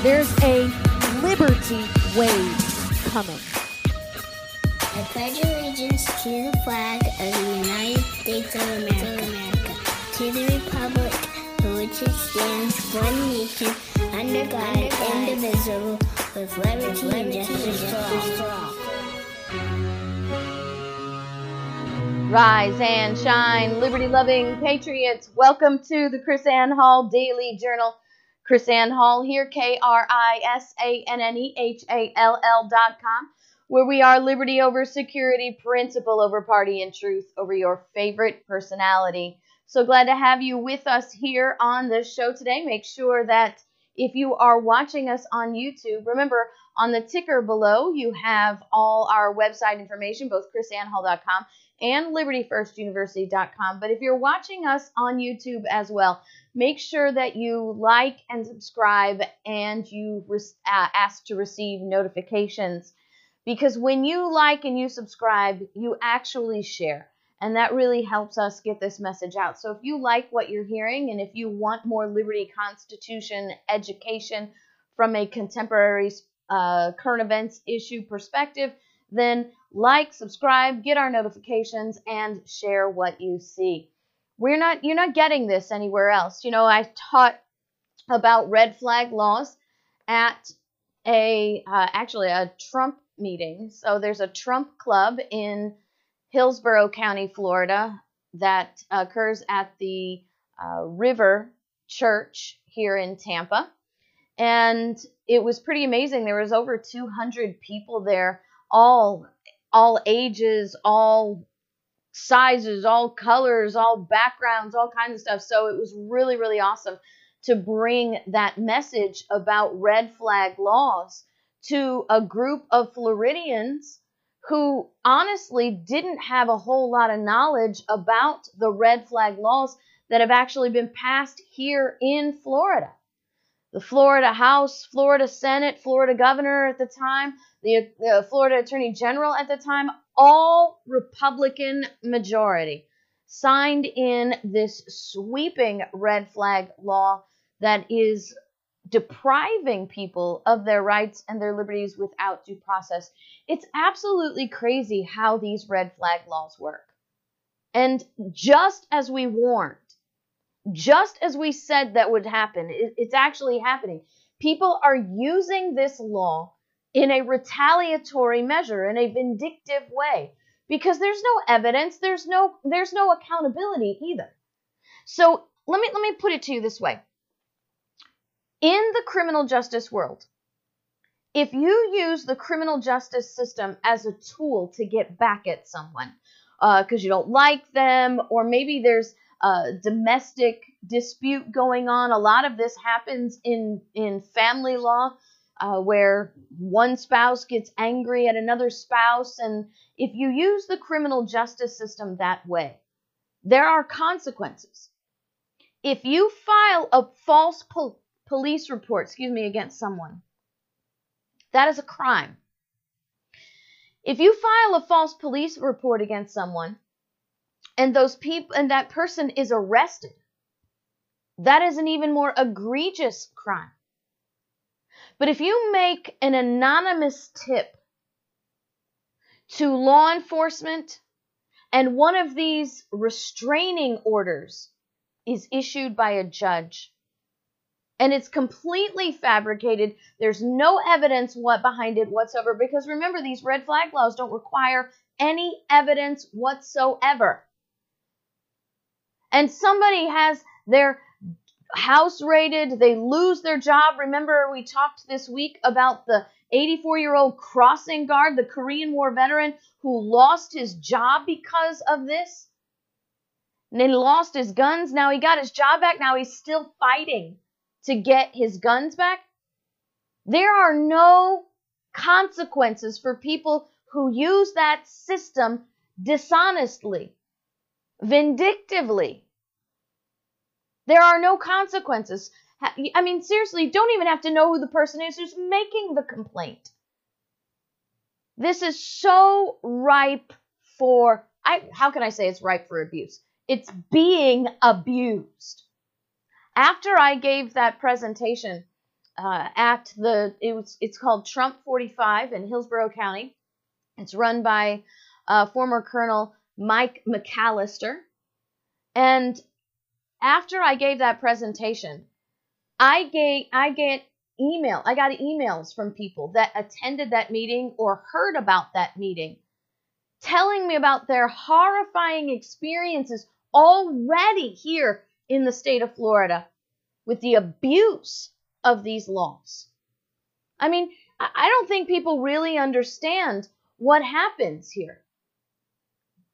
There's a liberty wave coming. I pledge allegiance to the flag of the United States of America, to the republic for which it stands, one nation, under God, indivisible, with liberty and justice for all. Rise and shine, liberty loving patriots. Welcome to the KrisAnne Hall Daily Journal. KrisAnne Hall here, K R I S A N N E H A L L dot com, where we are liberty over security, principle over party, and truth over your favorite personality. So glad to have you with us here on the show today. Make sure that if you are watching us on YouTube, remember on the ticker below, you have all our website information, both krisannehall.com and libertyfirstuniversity.com. But if you're watching us on YouTube as well, make sure that you like and subscribe and you uh, ask to receive notifications because when you like and you subscribe, you actually share. And that really helps us get this message out. So if you like what you're hearing and if you want more Liberty Constitution education from a contemporary uh, current events issue perspective, then like, subscribe, get our notifications, and share what you see. We're not you're not getting this anywhere else. You know, I taught about red flag laws at a uh, actually a Trump meeting. So there's a Trump club in Hillsborough County, Florida, that occurs at the uh, River Church here in Tampa, and it was pretty amazing. There was over 200 people there, all all ages, all sizes, all colors, all backgrounds, all kinds of stuff. So it was really, really awesome to bring that message about red flag laws to a group of Floridians who honestly didn't have a whole lot of knowledge about the red flag laws that have actually been passed here in Florida. The Florida House, Florida Senate, Florida governor at the time, the, Florida Attorney General at the time, all Republican majority signed in this sweeping red flag law that is depriving people of their rights and their liberties without due process. It's absolutely crazy how these red flag laws work. And just as we warned, just as we said that would happen, it's actually happening. People are using this law in a retaliatory measure, in a vindictive way, because there's no evidence, there's no there's no accountability either. So let me let me put it to you this way. In the criminal justice world, if you use the criminal justice system as a tool to get back at someone because uh, you don't like them, or maybe there's a domestic dispute going on, a lot of this happens in in family law uh, where one spouse gets angry at another spouse. And if you use the criminal justice system that way, there are consequences. If you file a false pol- police report, excuse me, against someone, that is a crime. If you file a false police report against someone and those people and that person is arrested, that is an even more egregious crime. But if you make an anonymous tip to law enforcement and one of these restraining orders is issued by a judge and it's completely fabricated, there's no evidence what behind it whatsoever because remember these red flag laws don't require any evidence whatsoever. And somebody has their house raided, they lose their job. Remember, we talked this week about the 84 year old crossing guard, the Korean War veteran who lost his job because of this. And he lost his guns. Now he got his job back. Now he's still fighting to get his guns back. There are no consequences for people who use that system dishonestly, vindictively. There are no consequences. I mean, seriously, don't even have to know who the person is who's making the complaint. This is so ripe for, I, how can I say it's ripe for abuse? It's being abused. After I gave that presentation uh, at the, it was, it's called Trump 45 in Hillsborough County. It's run by uh, former Colonel Mike McAllister. And after I gave that presentation, I gave I get email. I got emails from people that attended that meeting or heard about that meeting telling me about their horrifying experiences already here in the state of Florida with the abuse of these laws. I mean, I don't think people really understand what happens here.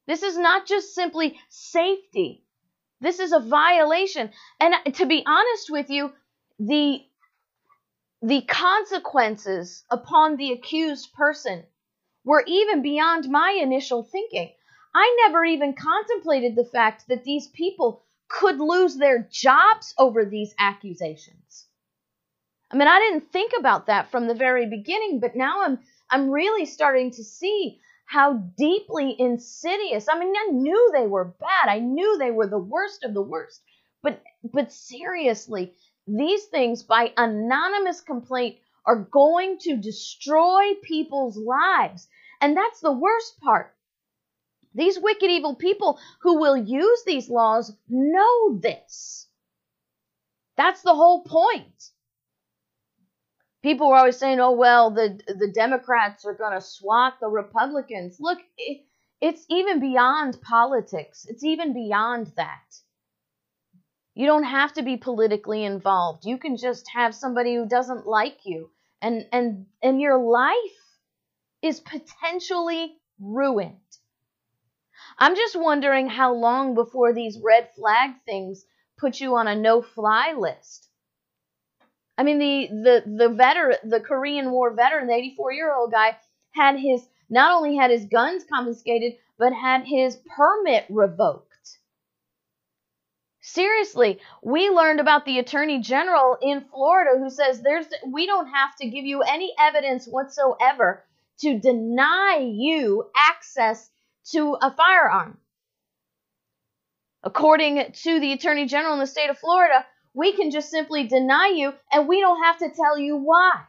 This is not just simply safety. This is a violation. And to be honest with you, the the consequences upon the accused person were even beyond my initial thinking. I never even contemplated the fact that these people could lose their jobs over these accusations. I mean, I didn't think about that from the very beginning, but now I'm I'm really starting to see how deeply insidious. I mean, I knew they were bad. I knew they were the worst of the worst. But but seriously, these things by anonymous complaint are going to destroy people's lives. And that's the worst part. These wicked, evil people who will use these laws know this. That's the whole point. People were always saying, "Oh well, the the Democrats are going to swat the Republicans." Look, it, it's even beyond politics. It's even beyond that. You don't have to be politically involved. You can just have somebody who doesn't like you and and and your life is potentially ruined. I'm just wondering how long before these red flag things put you on a no-fly list. I mean the the the veteran, the Korean War veteran, the 84-year-old guy had his not only had his guns confiscated, but had his permit revoked. Seriously, we learned about the attorney general in Florida who says there's we don't have to give you any evidence whatsoever to deny you access to a firearm. According to the attorney general in the state of Florida, we can just simply deny you and we don't have to tell you why.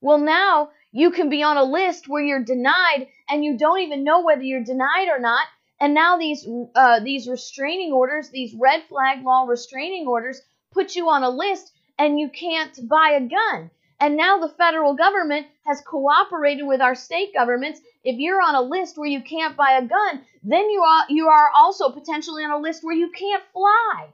Well, now you can be on a list where you're denied and you don't even know whether you're denied or not and now these uh, these restraining orders, these red flag law restraining orders, put you on a list and you can't buy a gun. And now the federal government has cooperated with our state governments. If you're on a list where you can't buy a gun, then you are you are also potentially on a list where you can't fly.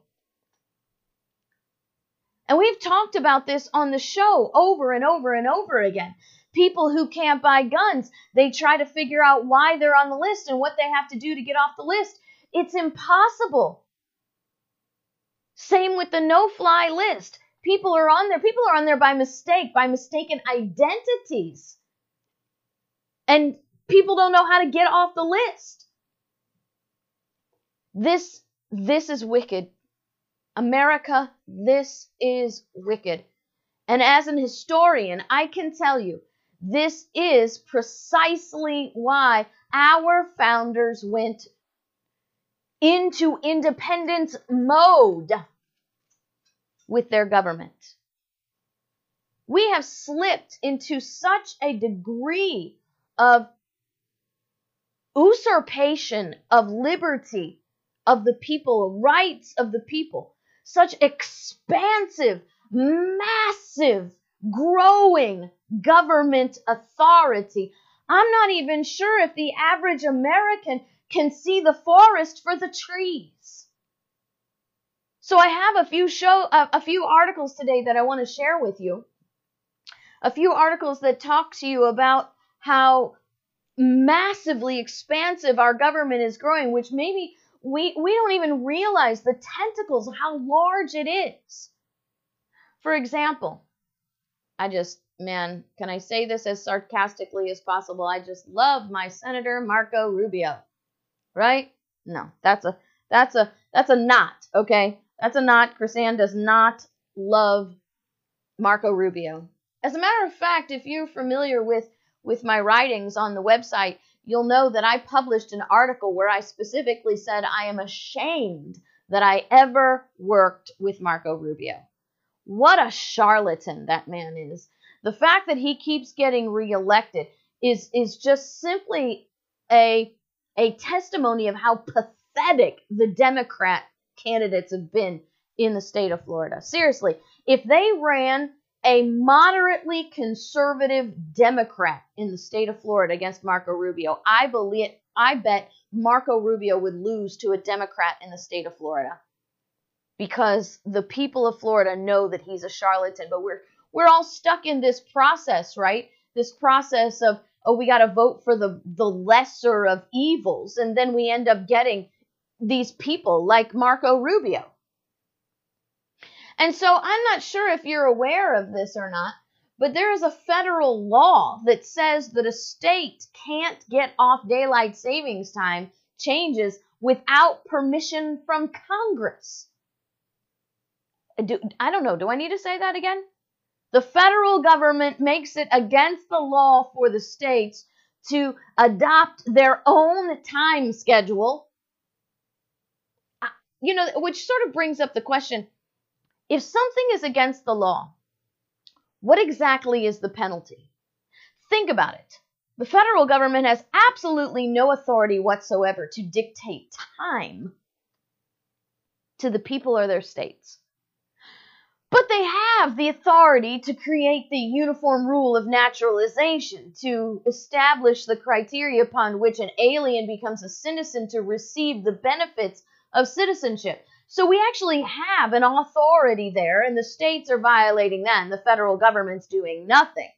And we've talked about this on the show over and over and over again people who can't buy guns. They try to figure out why they're on the list and what they have to do to get off the list. It's impossible. Same with the no fly list. People are on there. People are on there by mistake, by mistaken identities. And people don't know how to get off the list. This this is wicked. America, this is wicked. And as an historian, I can tell you this is precisely why our founders went into independence mode with their government. We have slipped into such a degree of usurpation of liberty of the people, rights of the people, such expansive, massive, growing government authority. I'm not even sure if the average American can see the forest for the trees. So I have a few show uh, a few articles today that I want to share with you. A few articles that talk to you about how massively expansive our government is growing, which maybe we we don't even realize the tentacles how large it is. For example, I just, man, can I say this as sarcastically as possible? I just love my Senator Marco Rubio. Right? No, that's a that's a that's a not, okay? That's a not. KrisAnne does not love Marco Rubio. As a matter of fact, if you're familiar with with my writings on the website, you'll know that I published an article where I specifically said I am ashamed that I ever worked with Marco Rubio. What a charlatan that man is. The fact that he keeps getting reelected is is just simply a a testimony of how pathetic the Democrat candidates have been in the state of Florida. Seriously, if they ran a moderately conservative Democrat in the state of Florida against Marco Rubio, I believe I bet Marco Rubio would lose to a Democrat in the state of Florida. Because the people of Florida know that he's a charlatan, but we're we're all stuck in this process, right? This process of oh, we got to vote for the the lesser of evils, and then we end up getting these people like Marco Rubio and so I'm not sure if you're aware of this or not, but there is a federal law that says that a state can't get off daylight savings time changes without permission from Congress. Do, I don't know. Do I need to say that again? The federal government makes it against the law for the states to adopt their own time schedule. You know, which sort of brings up the question if something is against the law, what exactly is the penalty? Think about it. The federal government has absolutely no authority whatsoever to dictate time to the people or their states. But they have the authority to create the uniform rule of naturalization, to establish the criteria upon which an alien becomes a citizen to receive the benefits of citizenship. So we actually have an authority there, and the states are violating that, and the federal government's doing nothing.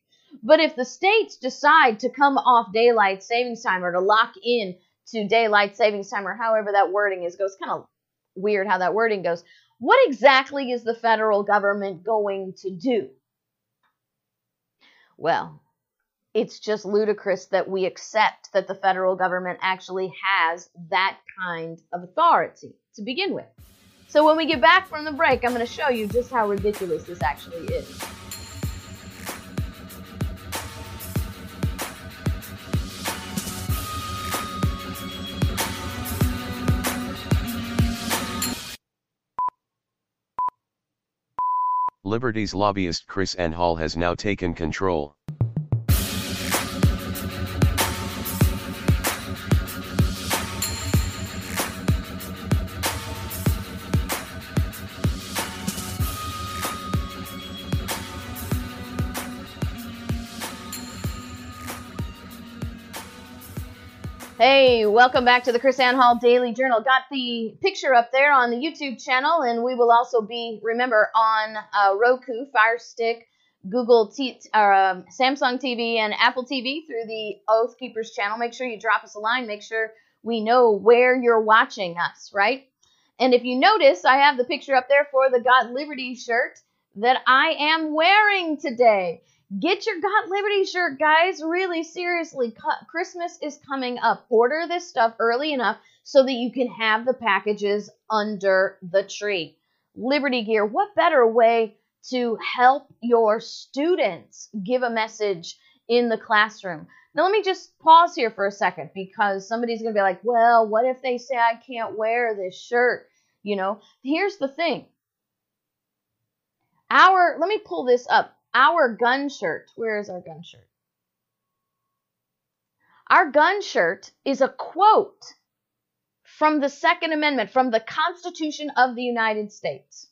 But if the states decide to come off daylight savings time or to lock in to daylight savings time or however that wording is goes kind of weird how that wording goes. What exactly is the federal government going to do? Well, it's just ludicrous that we accept that the federal government actually has that kind of authority to begin with. So when we get back from the break, I'm going to show you just how ridiculous this actually is. Liberty's lobbyist KrisAnne Hall has now taken control. Hey, welcome back to the KrisAnne Hall Daily Journal. Got the picture up there on the YouTube channel, and we will also be, remember, on uh, Roku, Fire Stick, Google, T- um, Samsung TV, and Apple TV through the Oath Keepers channel. Make sure you drop us a line. Make sure we know where you're watching us, right? And if you notice, I have the picture up there for the Got Liberty shirt that I am wearing today. Get your Got Liberty shirt, guys. Really, seriously. Christmas is coming up. Order this stuff early enough so that you can have the packages under the tree. Liberty Gear, what better way to help your students give a message in the classroom? Now, let me just pause here for a second because somebody's going to be like, well, what if they say I can't wear this shirt? You know, here's the thing. Our, let me pull this up our gun shirt. Where is our gun shirt? Our gun shirt is a quote from the Second Amendment, from the Constitution of the United States.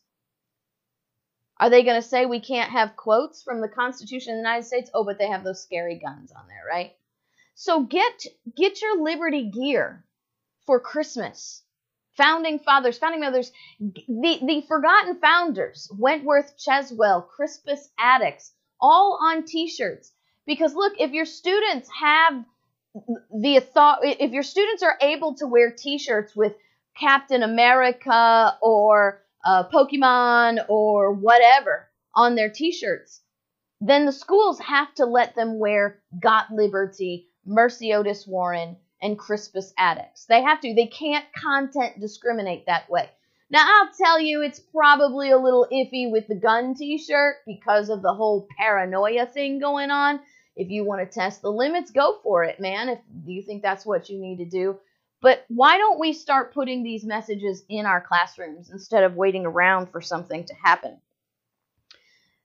Are they going to say we can't have quotes from the Constitution of the United States? Oh, but they have those scary guns on there, right? So get get your liberty gear for Christmas founding fathers, founding mothers, the, the forgotten founders, Wentworth Cheswell, Crispus Attucks, all on t-shirts. Because look, if your students have the thought, if your students are able to wear t-shirts with Captain America or uh, Pokemon or whatever on their t-shirts, then the schools have to let them wear Got Liberty, Mercy Otis Warren, and Crispus Attucks. They have to. They can't content discriminate that way. Now, I'll tell you, it's probably a little iffy with the gun t shirt because of the whole paranoia thing going on. If you want to test the limits, go for it, man. If you think that's what you need to do. But why don't we start putting these messages in our classrooms instead of waiting around for something to happen?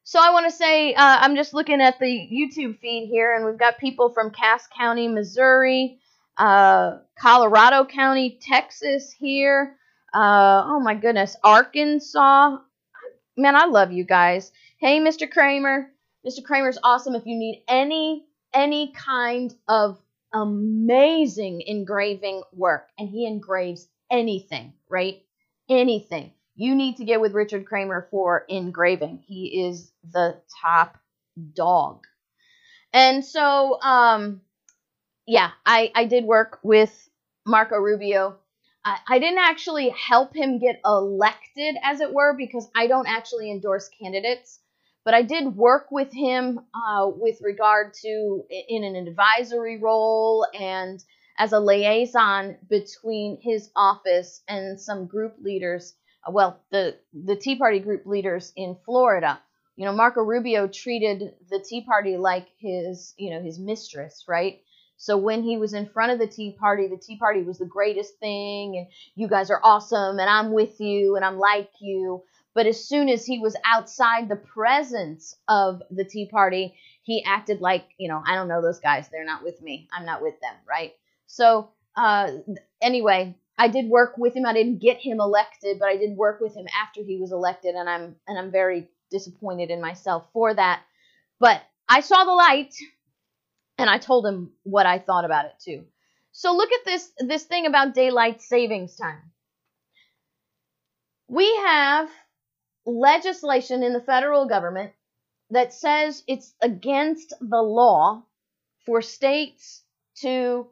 So I want to say, uh, I'm just looking at the YouTube feed here, and we've got people from Cass County, Missouri, uh, Colorado County, Texas here. Uh, oh my goodness, Arkansas. Man, I love you guys. Hey, Mr. Kramer. Mr. Kramer's awesome. If you need any any kind of amazing engraving work, and he engraves anything, right? Anything. You need to get with Richard Kramer for engraving. He is the top dog. And so, um, yeah, I, I did work with Marco Rubio. I, I didn't actually help him get elected, as it were, because I don't actually endorse candidates. But I did work with him uh, with regard to in an advisory role and as a liaison between his office and some group leaders. Uh, well, the the Tea Party group leaders in Florida. You know, Marco Rubio treated the Tea Party like his, you know, his mistress, right? So when he was in front of the Tea Party, the Tea Party was the greatest thing, and you guys are awesome, and I'm with you, and I'm like you. But as soon as he was outside the presence of the Tea Party, he acted like, you know, I don't know those guys. They're not with me. I'm not with them, right? So, uh, anyway, I did work with him. I didn't get him elected, but I did work with him after he was elected, and I'm and I'm very disappointed in myself for that. But I saw the light and I told him what I thought about it too. So look at this this thing about daylight savings time. We have legislation in the federal government that says it's against the law for states to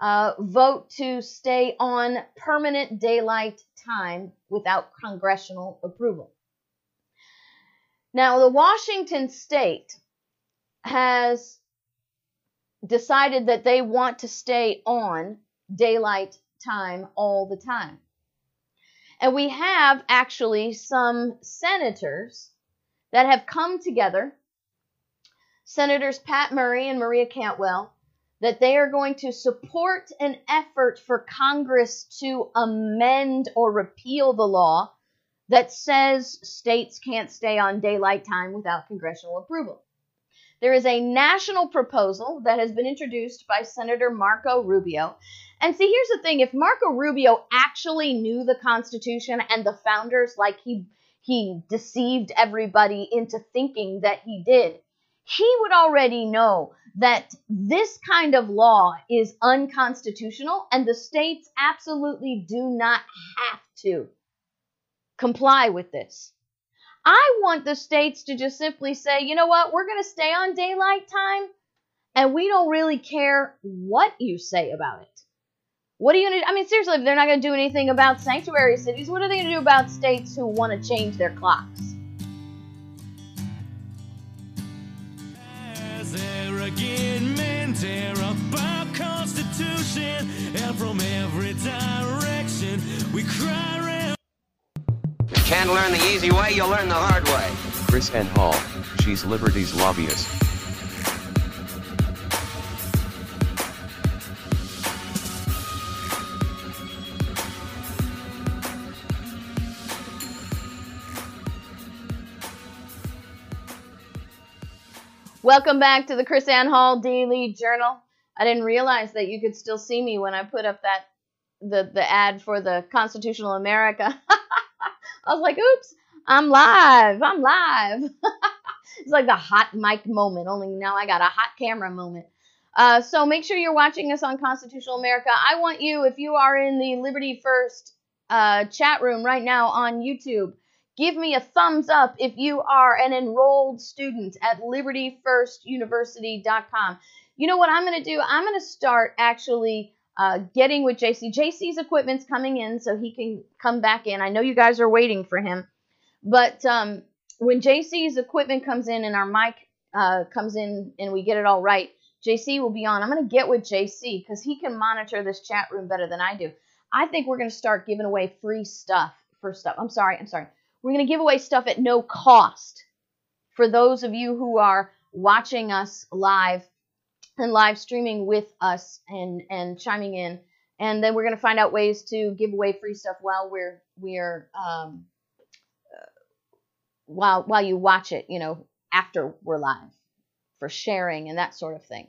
uh, vote to stay on permanent daylight time without congressional approval. Now, the Washington state has decided that they want to stay on daylight time all the time. And we have actually some senators that have come together, Senators Pat Murray and Maria Cantwell, that they are going to support an effort for Congress to amend or repeal the law that says states can't stay on daylight time without congressional approval. There is a national proposal that has been introduced by Senator Marco Rubio. And see, here's the thing if Marco Rubio actually knew the Constitution and the founders like he he deceived everybody into thinking that he did, he would already know that this kind of law is unconstitutional and the states absolutely do not have to comply with this. I want the states to just simply say, you know what, we're going to stay on daylight time and we don't really care what you say about it. What are you going to I mean, seriously, if they're not going to do anything about sanctuary cities, what are they going to do about states who want to change their clocks? Can't learn the easy way, you'll learn the hard way. KrisAnne Hall, she's Liberty's lobbyist. Welcome back to the KrisAnne Hall Daily Journal. I didn't realize that you could still see me when I put up that the the ad for the Constitutional America. I was like, oops, I'm live. I'm live. it's like the hot mic moment, only now I got a hot camera moment. Uh, so make sure you're watching us on Constitutional America. I want you, if you are in the Liberty First uh, chat room right now on YouTube, give me a thumbs up if you are an enrolled student at libertyfirstuniversity.com. You know what I'm going to do? I'm going to start actually uh, getting with JC. JC's equipment's coming in, so he can come back in. I know you guys are waiting for him, but um, when JC's equipment comes in and our mic uh, comes in and we get it all right, JC will be on. I'm going to get with JC because he can monitor this chat room better than I do. I think we're going to start giving away free stuff for stuff. I'm sorry, I'm sorry. We're going to give away stuff at no cost for those of you who are watching us live and live streaming with us and and chiming in. And then we're going to find out ways to give away free stuff while we're we're um, uh, while while you watch it, you know, after we're live for sharing and that sort of thing.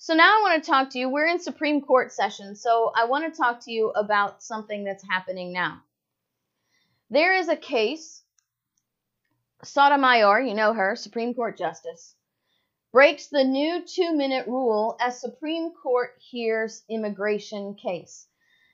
So now I want to talk to you. We're in Supreme Court session, so I want to talk to you about something that's happening now. There is a case, Sotomayor, you know her, Supreme Court Justice, breaks the new two minute rule as Supreme Court hears immigration case.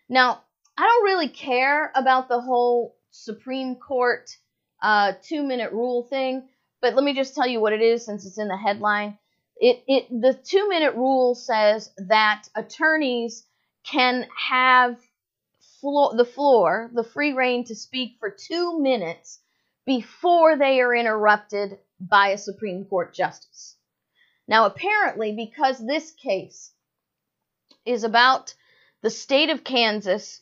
Now, I don't really care about the whole Supreme Court uh, two minute rule thing, but let me just tell you what it is since it's in the headline. It, it the two minute rule says that attorneys can have the floor, the free reign to speak for two minutes before they are interrupted by a Supreme Court justice. Now, apparently, because this case is about the state of Kansas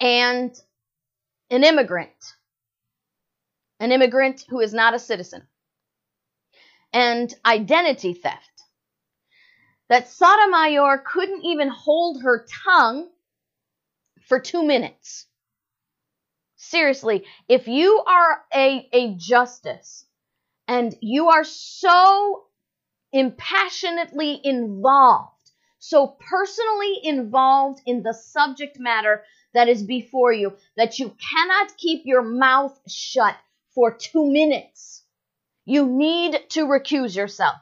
and an immigrant, an immigrant who is not a citizen, and identity theft. That Sotomayor couldn't even hold her tongue for two minutes. Seriously, if you are a, a justice and you are so impassionately involved, so personally involved in the subject matter that is before you, that you cannot keep your mouth shut for two minutes. You need to recuse yourself.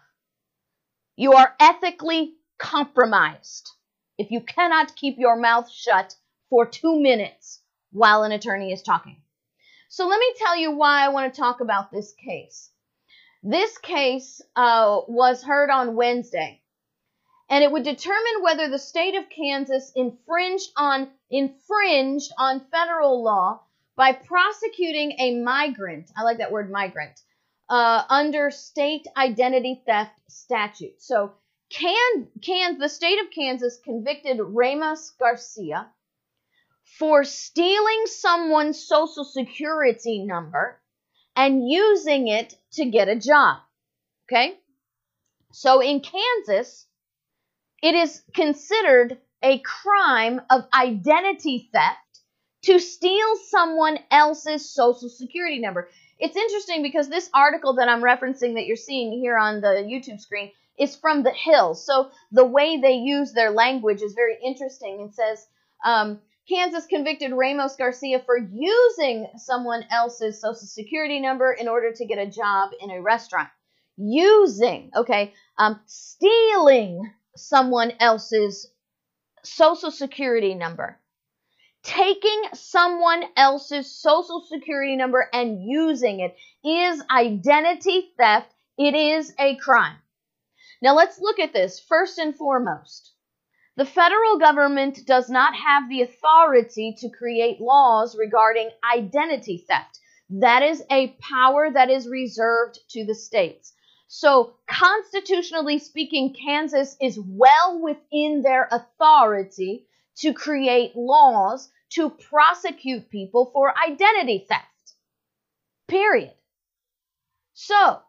You are ethically compromised if you cannot keep your mouth shut for two minutes while an attorney is talking. So let me tell you why I want to talk about this case. This case uh, was heard on Wednesday, and it would determine whether the state of Kansas infringed on infringed on federal law by prosecuting a migrant. I like that word migrant uh, under state identity theft statute. So, can can the state of Kansas convicted Ramos Garcia for stealing someone's social security number and using it to get a job. Okay? So in Kansas, it is considered a crime of identity theft to steal someone else's social security number. It's interesting because this article that I'm referencing that you're seeing here on the YouTube screen is from the Hill. So the way they use their language is very interesting. It says, um, Kansas convicted Ramos Garcia for using someone else's social security number in order to get a job in a restaurant. Using, okay, um, stealing someone else's social security number. Taking someone else's social security number and using it is identity theft. It is a crime. Now let's look at this first and foremost. The federal government does not have the authority to create laws regarding identity theft. That is a power that is reserved to the states. So, constitutionally speaking, Kansas is well within their authority to create laws to prosecute people for identity theft. Period. So,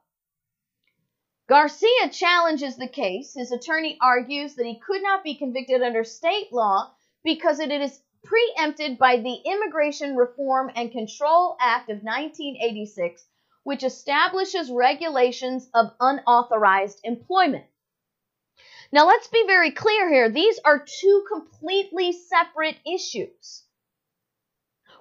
Garcia challenges the case. His attorney argues that he could not be convicted under state law because it is preempted by the Immigration Reform and Control Act of 1986, which establishes regulations of unauthorized employment. Now, let's be very clear here. These are two completely separate issues.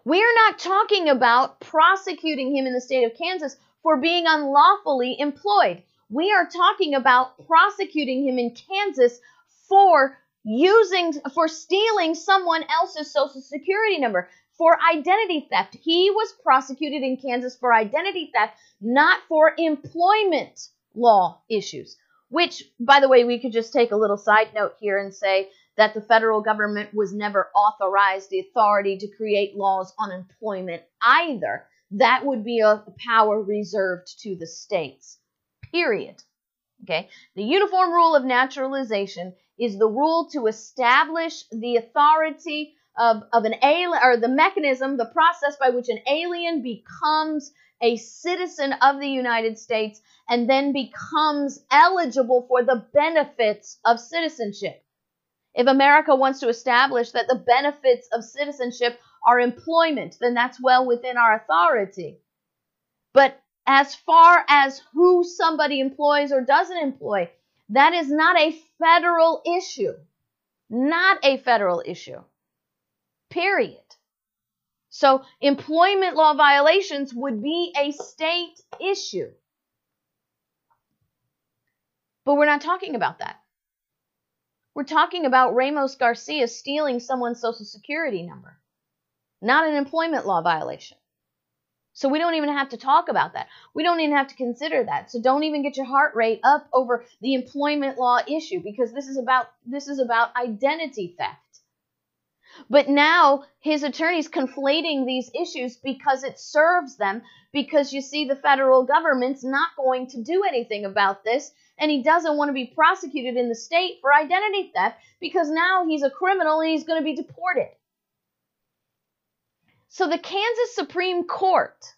We're not talking about prosecuting him in the state of Kansas for being unlawfully employed. We are talking about prosecuting him in Kansas for using, for stealing someone else's social security number, for identity theft. He was prosecuted in Kansas for identity theft, not for employment law issues. Which, by the way, we could just take a little side note here and say that the federal government was never authorized the authority to create laws on employment either. That would be a power reserved to the states period. Okay? The uniform rule of naturalization is the rule to establish the authority of, of an alien or the mechanism, the process by which an alien becomes a citizen of the United States and then becomes eligible for the benefits of citizenship. If America wants to establish that the benefits of citizenship are employment, then that's well within our authority. But as far as who somebody employs or doesn't employ, that is not a federal issue. Not a federal issue. Period. So employment law violations would be a state issue. But we're not talking about that. We're talking about Ramos Garcia stealing someone's social security number, not an employment law violation. So we don't even have to talk about that. We don't even have to consider that. So don't even get your heart rate up over the employment law issue because this is about this is about identity theft. But now his attorney's conflating these issues because it serves them, because you see, the federal government's not going to do anything about this, and he doesn't want to be prosecuted in the state for identity theft because now he's a criminal and he's going to be deported. So the Kansas Supreme Court,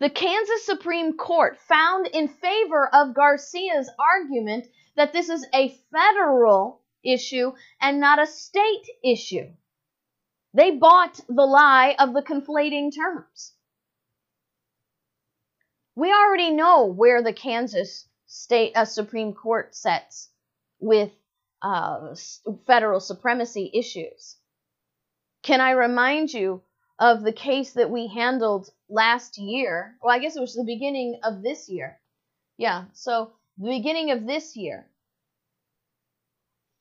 the Kansas Supreme Court found in favor of Garcia's argument that this is a federal issue and not a state issue. They bought the lie of the conflating terms. We already know where the Kansas State uh, Supreme Court sets with uh, federal supremacy issues. Can I remind you of the case that we handled last year? Well, I guess it was the beginning of this year. Yeah, so the beginning of this year,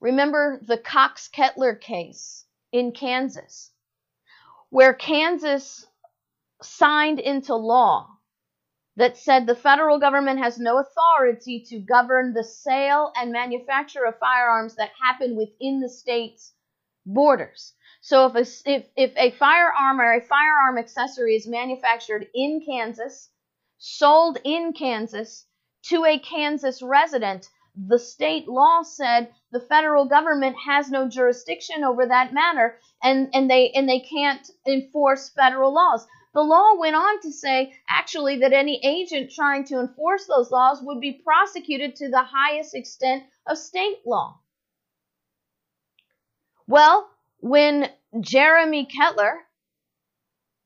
Remember the Cox Kettler case in Kansas, where Kansas signed into law that said the federal government has no authority to govern the sale and manufacture of firearms that happen within the state's borders. So if a, if, if a firearm or a firearm accessory is manufactured in Kansas, sold in Kansas to a Kansas resident, the state law said the federal government has no jurisdiction over that matter and, and they and they can't enforce federal laws. The law went on to say actually that any agent trying to enforce those laws would be prosecuted to the highest extent of state law. Well, when Jeremy Kettler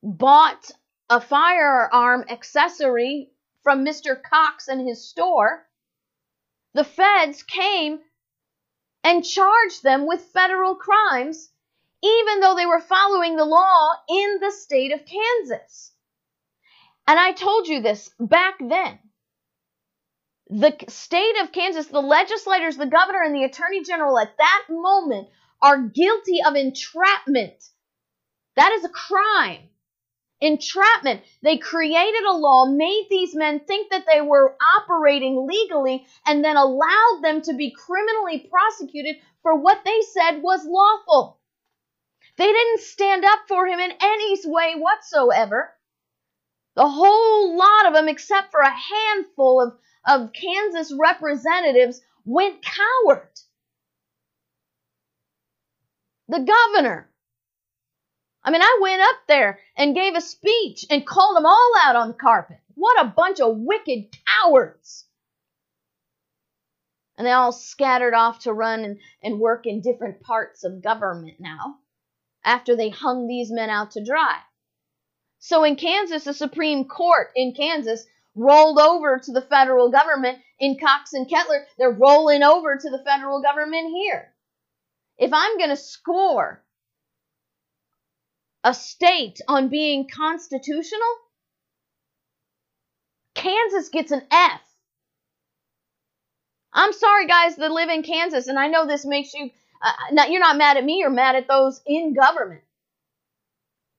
bought a firearm accessory from Mr. Cox in his store, the feds came and charged them with federal crimes, even though they were following the law in the state of Kansas. And I told you this back then. The state of Kansas, the legislators, the governor, and the attorney general at that moment are guilty of entrapment. That is a crime entrapment. They created a law, made these men think that they were operating legally, and then allowed them to be criminally prosecuted for what they said was lawful. They didn't stand up for him in any way whatsoever. The whole lot of them, except for a handful of, of Kansas representatives, went coward. The governor, I mean, I went up there and gave a speech and called them all out on the carpet. What a bunch of wicked cowards. And they all scattered off to run and, and work in different parts of government now after they hung these men out to dry. So in Kansas, the Supreme Court in Kansas rolled over to the federal government in Cox and Kettler. They're rolling over to the federal government here. If I'm going to score a state on being constitutional, Kansas gets an F. I'm sorry, guys that live in Kansas, and I know this makes you, uh, not, you're not mad at me, you're mad at those in government.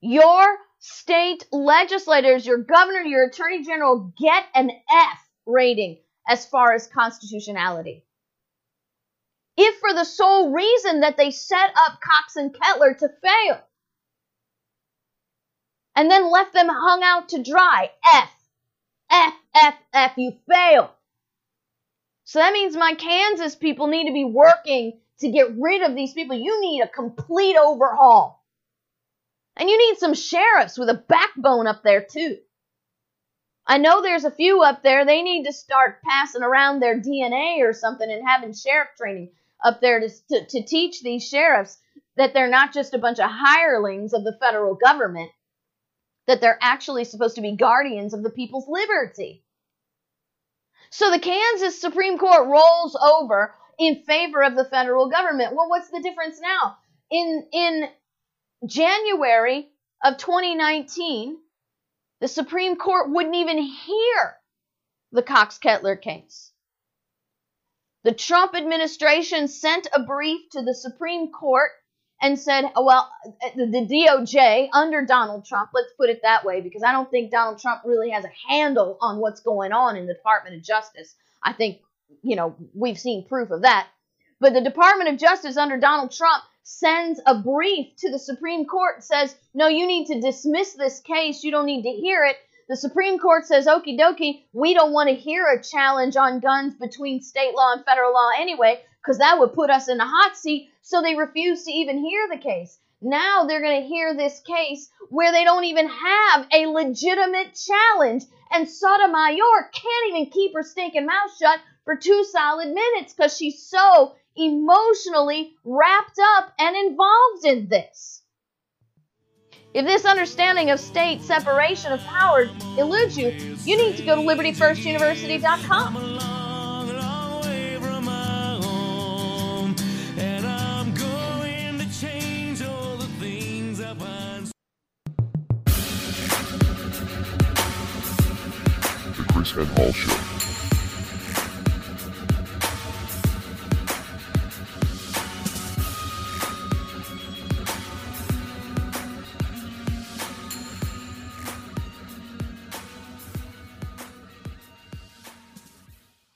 Your state legislators, your governor, your attorney general get an F rating as far as constitutionality. If for the sole reason that they set up Cox and Kettler to fail, and then left them hung out to dry. F. F, F, F, you fail. So that means my Kansas people need to be working to get rid of these people. You need a complete overhaul. And you need some sheriffs with a backbone up there too. I know there's a few up there. They need to start passing around their DNA or something and having sheriff training up there to, to, to teach these sheriffs that they're not just a bunch of hirelings of the federal government, that they're actually supposed to be guardians of the people's liberty. So the Kansas Supreme Court rolls over in favor of the federal government. Well, what's the difference now? In in January of 2019, the Supreme Court wouldn't even hear the Cox Kettler case. The Trump administration sent a brief to the Supreme Court and said, oh, well, the, the DOJ under Donald Trump, let's put it that way, because I don't think Donald Trump really has a handle on what's going on in the Department of Justice. I think, you know, we've seen proof of that. But the Department of Justice under Donald Trump sends a brief to the Supreme Court and says, no, you need to dismiss this case. You don't need to hear it. The Supreme Court says, okie dokie, we don't want to hear a challenge on guns between state law and federal law anyway, because that would put us in a hot seat. So they refuse to even hear the case. Now they're going to hear this case where they don't even have a legitimate challenge. And Sotomayor can't even keep her stinking mouth shut for two solid minutes because she's so emotionally wrapped up and involved in this. If this understanding of state separation of powers eludes you, you need to go to libertyfirstuniversity.com. The KrisAnne Hall Show.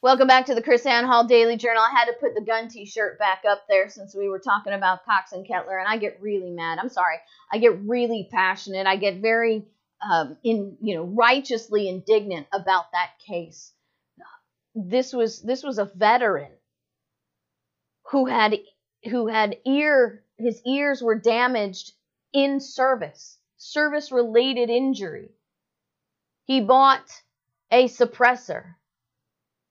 Welcome back to the KrisAnne Hall Daily Journal. I had to put the gun t-shirt back up there since we were talking about Cox and Kettler, and I get really mad. I'm sorry. I get really passionate. I get very, um, in you know, righteously indignant about that case. This was this was a veteran who had who had ear his ears were damaged in service, service related injury. He bought a suppressor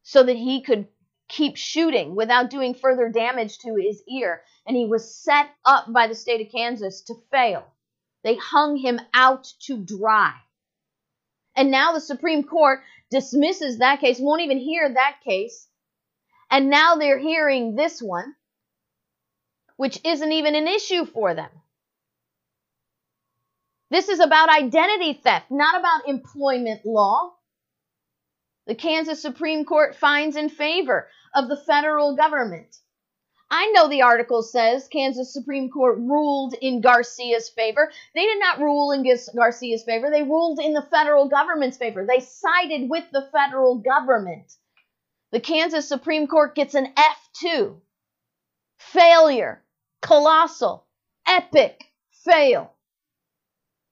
so that he could keep shooting without doing further damage to his ear. And he was set up by the state of Kansas to fail. They hung him out to dry. And now the Supreme Court dismisses that case, won't even hear that case. And now they're hearing this one, which isn't even an issue for them. This is about identity theft, not about employment law. The Kansas Supreme Court finds in favor of the federal government. I know the article says Kansas Supreme Court ruled in Garcia's favor. They did not rule in Garcia's favor. They ruled in the federal government's favor. They sided with the federal government. The Kansas Supreme Court gets an F2. Failure. Colossal. Epic. Fail.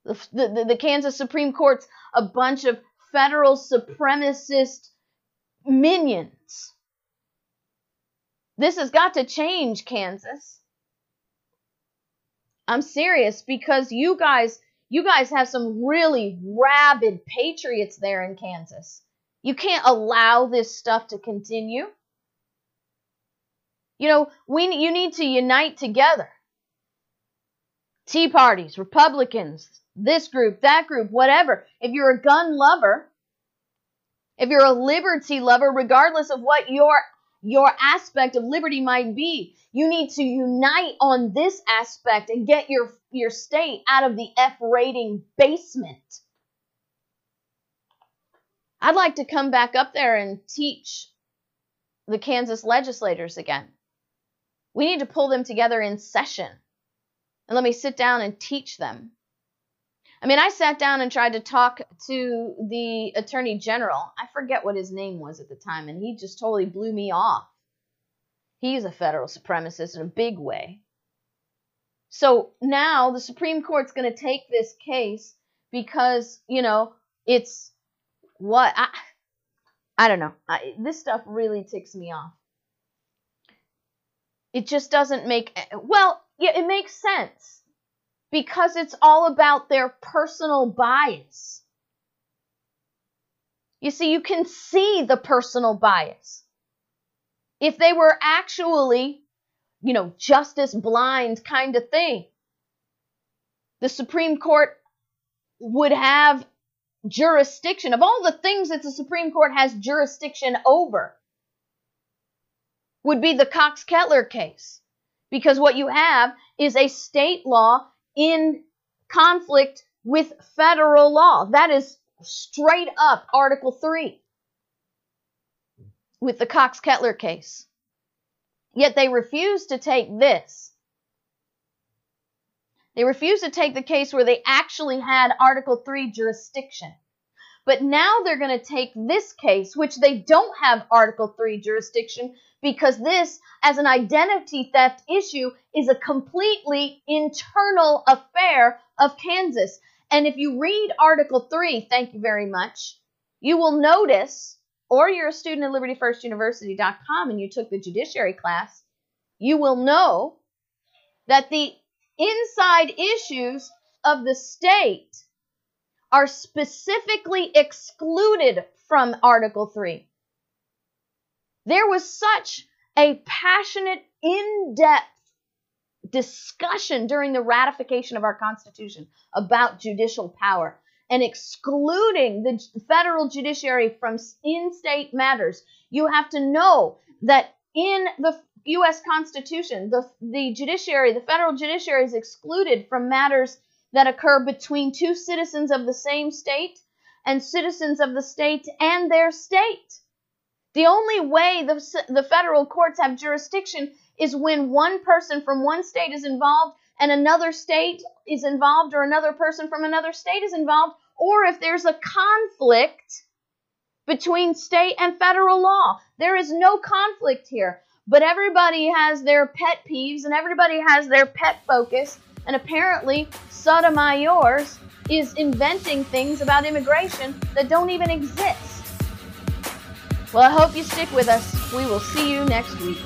The, the, the Kansas Supreme Court's a bunch of federal supremacist minions. This has got to change, Kansas. I'm serious because you guys you guys have some really rabid patriots there in Kansas. You can't allow this stuff to continue. You know, we you need to unite together. Tea parties, Republicans, this group, that group, whatever. If you're a gun lover, if you're a liberty lover, regardless of what your your aspect of liberty might be, you need to unite on this aspect and get your your state out of the F rating basement. I'd like to come back up there and teach the Kansas legislators again. We need to pull them together in session and let me sit down and teach them I mean, I sat down and tried to talk to the attorney general. I forget what his name was at the time, and he just totally blew me off. He's a federal supremacist in a big way. So now the Supreme Court's going to take this case because, you know, it's what? I, I don't know. I, this stuff really ticks me off. It just doesn't make eh, well, yeah, it makes sense because it's all about their personal bias. You see, you can see the personal bias. If they were actually, you know, justice blind kind of thing, the Supreme Court would have jurisdiction of all the things that the Supreme Court has jurisdiction over would be the Cox Kettler case. Because what you have is a state law in conflict with federal law. That is straight up Article 3 with the Cox Kettler case. Yet they refuse to take this. They refuse to take the case where they actually had Article 3 jurisdiction. But now they're going to take this case, which they don't have Article 3 jurisdiction, because this, as an identity theft issue, is a completely internal affair of Kansas. And if you read Article 3, thank you very much, you will notice, or you're a student at libertyfirstuniversity.com and you took the judiciary class, you will know that the inside issues of the state are specifically excluded from Article 3. There was such a passionate, in depth discussion during the ratification of our Constitution about judicial power and excluding the federal judiciary from in state matters. You have to know that in the U.S. Constitution, the, the judiciary, the federal judiciary is excluded from matters that occur between two citizens of the same state and citizens of the state and their state. The only way the, the federal courts have jurisdiction is when one person from one state is involved and another state is involved or another person from another state is involved, or if there's a conflict between state and federal law. There is no conflict here, but everybody has their pet peeves and everybody has their pet focus, and apparently Sotomayor is inventing things about immigration that don't even exist. Well, I hope you stick with us. We will see you next week.